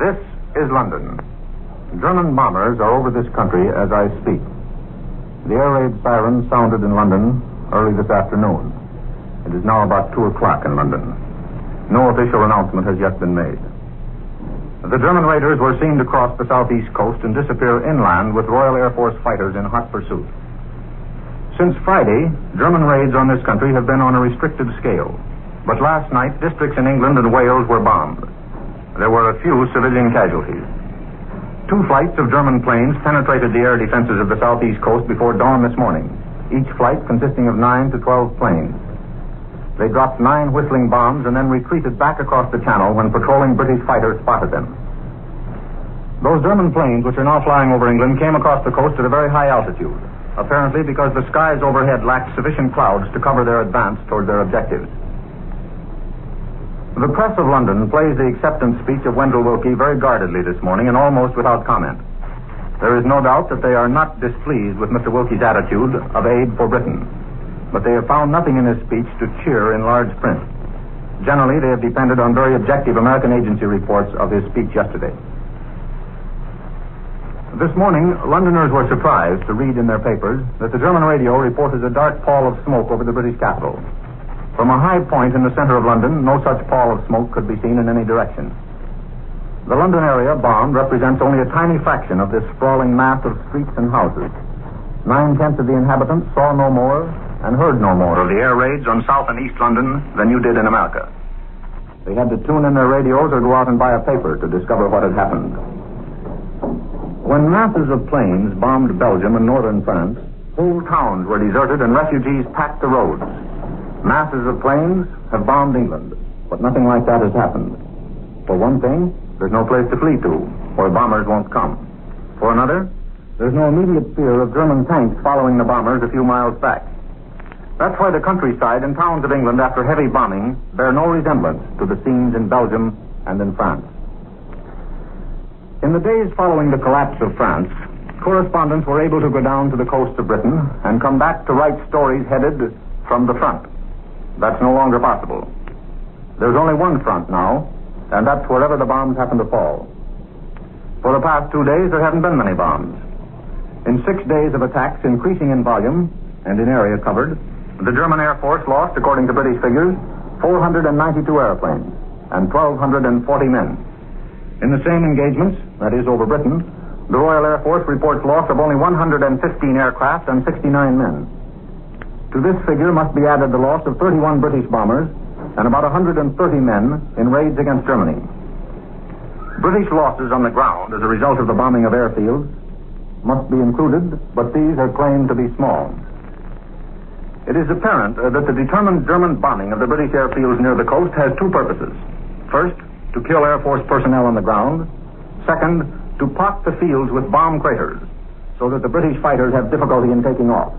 This is London. German bombers are over this country as I speak. The air raid siren sounded in London early this afternoon. It is now about 2 o'clock in London. No official announcement has yet been made. The German raiders were seen to cross the southeast coast and disappear inland with Royal Air Force fighters in hot pursuit. Since Friday, German raids on this country have been on a restricted scale. But last night, districts in England and Wales were bombed. There were a few civilian casualties. Two flights of German planes penetrated the air defenses of the southeast coast before dawn this morning, each flight consisting of 9 to 12 planes. They dropped nine whistling bombs and then retreated back across the channel when patrolling British fighters spotted them. Those German planes, which are now flying over England, came across the coast at a very high altitude, apparently because the skies overhead lacked sufficient clouds to cover their advance toward their objectives. The press of London plays the acceptance speech of Wendell Willkie very guardedly this morning and almost without comment. There is no doubt that they are not displeased with Mr. Willkie's attitude of aid for Britain, but they have found nothing in his speech to cheer in large print. Generally, they have depended on very objective American agency reports of his speech yesterday. This morning, Londoners were surprised to read in their papers that the German radio reported a dark pall of smoke over the British capital. From a high point in the center of London, no such pall of smoke could be seen in any direction. The London area bombed represents only a tiny fraction of this sprawling mass of streets and houses. Nine tenths of the inhabitants saw no more and heard no more of the air raids on South and East London than you did in America. They had to tune in their radios or go out and buy a paper to discover what had happened. When masses of planes bombed Belgium and northern France, whole towns were deserted and refugees packed the roads. Masses of planes have bombed England, but nothing like that has happened. For one thing, there's no place to flee to, where bombers won't come. For another, there's no immediate fear of German tanks following the bombers a few miles back. That's why the countryside and towns of England after heavy bombing bear no resemblance to the scenes in Belgium and in France. In the days following the collapse of France, correspondents were able to go down to the coast of Britain and come back to write stories headed from the front. That's no longer possible. There's only one front now, and that's wherever the bombs happen to fall. For the past two days, there haven't been many bombs. In six days of attacks increasing in volume and in area covered, the German Air Force lost, according to British figures, 492 airplanes and 1,240 men. In the same engagements, that is over Britain, the Royal Air Force reports loss of only 115 aircraft and 69 men. To this figure must be added the loss of 31 British bombers and about 130 men in raids against Germany. British losses on the ground as a result of the bombing of airfields must be included, but these are claimed to be small. It is apparent uh, that the determined German bombing of the British airfields near the coast has two purposes. First, to kill Air Force personnel on the ground. Second, to pock the fields with bomb craters so that the British fighters have difficulty in taking off.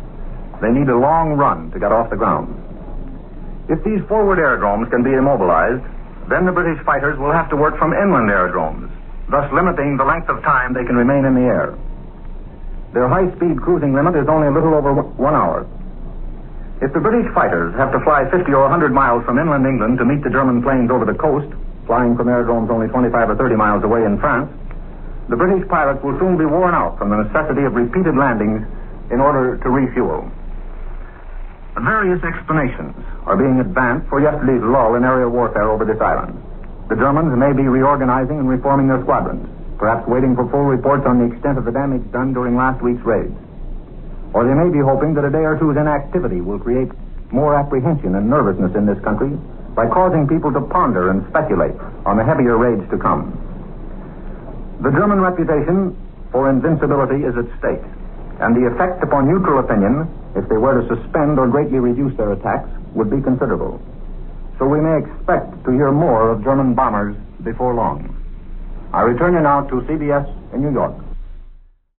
They need a long run to get off the ground. If these forward aerodromes can be immobilized, then the British fighters will have to work from inland aerodromes, thus limiting the length of time they can remain in the air. Their high speed cruising limit is only a little over one hour. If the British fighters have to fly 50 or 100 miles from inland England to meet the German planes over the coast, flying from aerodromes only 25 or 30 miles away in France, the British pilots will soon be worn out from the necessity of repeated landings in order to refuel. Various explanations are being advanced for yesterday's lull in aerial warfare over this island. The Germans may be reorganizing and reforming their squadrons, perhaps waiting for full reports on the extent of the damage done during last week's raids. Or they may be hoping that a day or two's inactivity will create more apprehension and nervousness in this country by causing people to ponder and speculate on the heavier raids to come. The German reputation for invincibility is at stake, and the effect upon neutral opinion if they were to suspend or greatly reduce their attacks, would be considerable. So we may expect to hear more of German bombers before long. I return you now to CBS in New York.